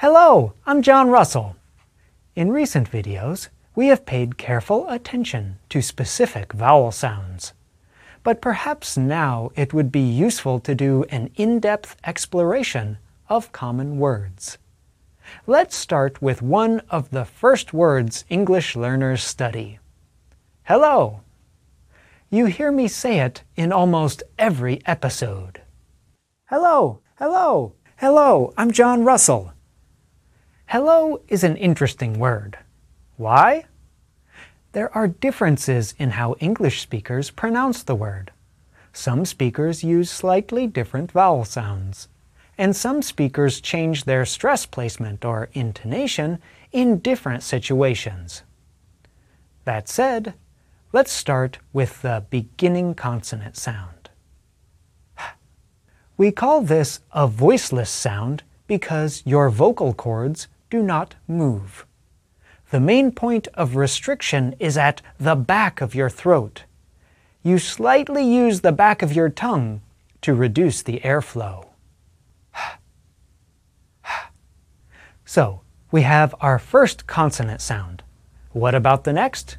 Hello, I'm John Russell. In recent videos, we have paid careful attention to specific vowel sounds. But perhaps now it would be useful to do an in-depth exploration of common words. Let's start with one of the first words English learners study. Hello. You hear me say it in almost every episode. Hello, hello, hello, I'm John Russell. Hello is an interesting word. Why? There are differences in how English speakers pronounce the word. Some speakers use slightly different vowel sounds, and some speakers change their stress placement or intonation in different situations. That said, let's start with the beginning consonant sound. We call this a voiceless sound because your vocal cords do not move. The main point of restriction is at the back of your throat. You slightly use the back of your tongue to reduce the airflow. So, we have our first consonant sound. What about the next?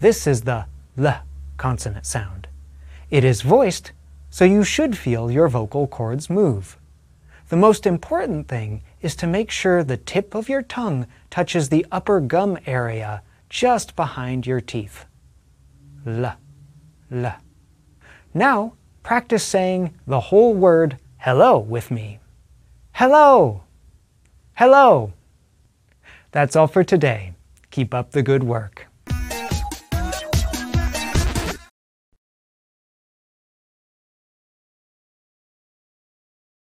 This is the L consonant sound. It is voiced, so you should feel your vocal cords move. The most important thing is to make sure the tip of your tongue touches the upper gum area just behind your teeth. L, L. Now, practice saying the whole word hello with me. Hello. Hello. That's all for today. Keep up the good work.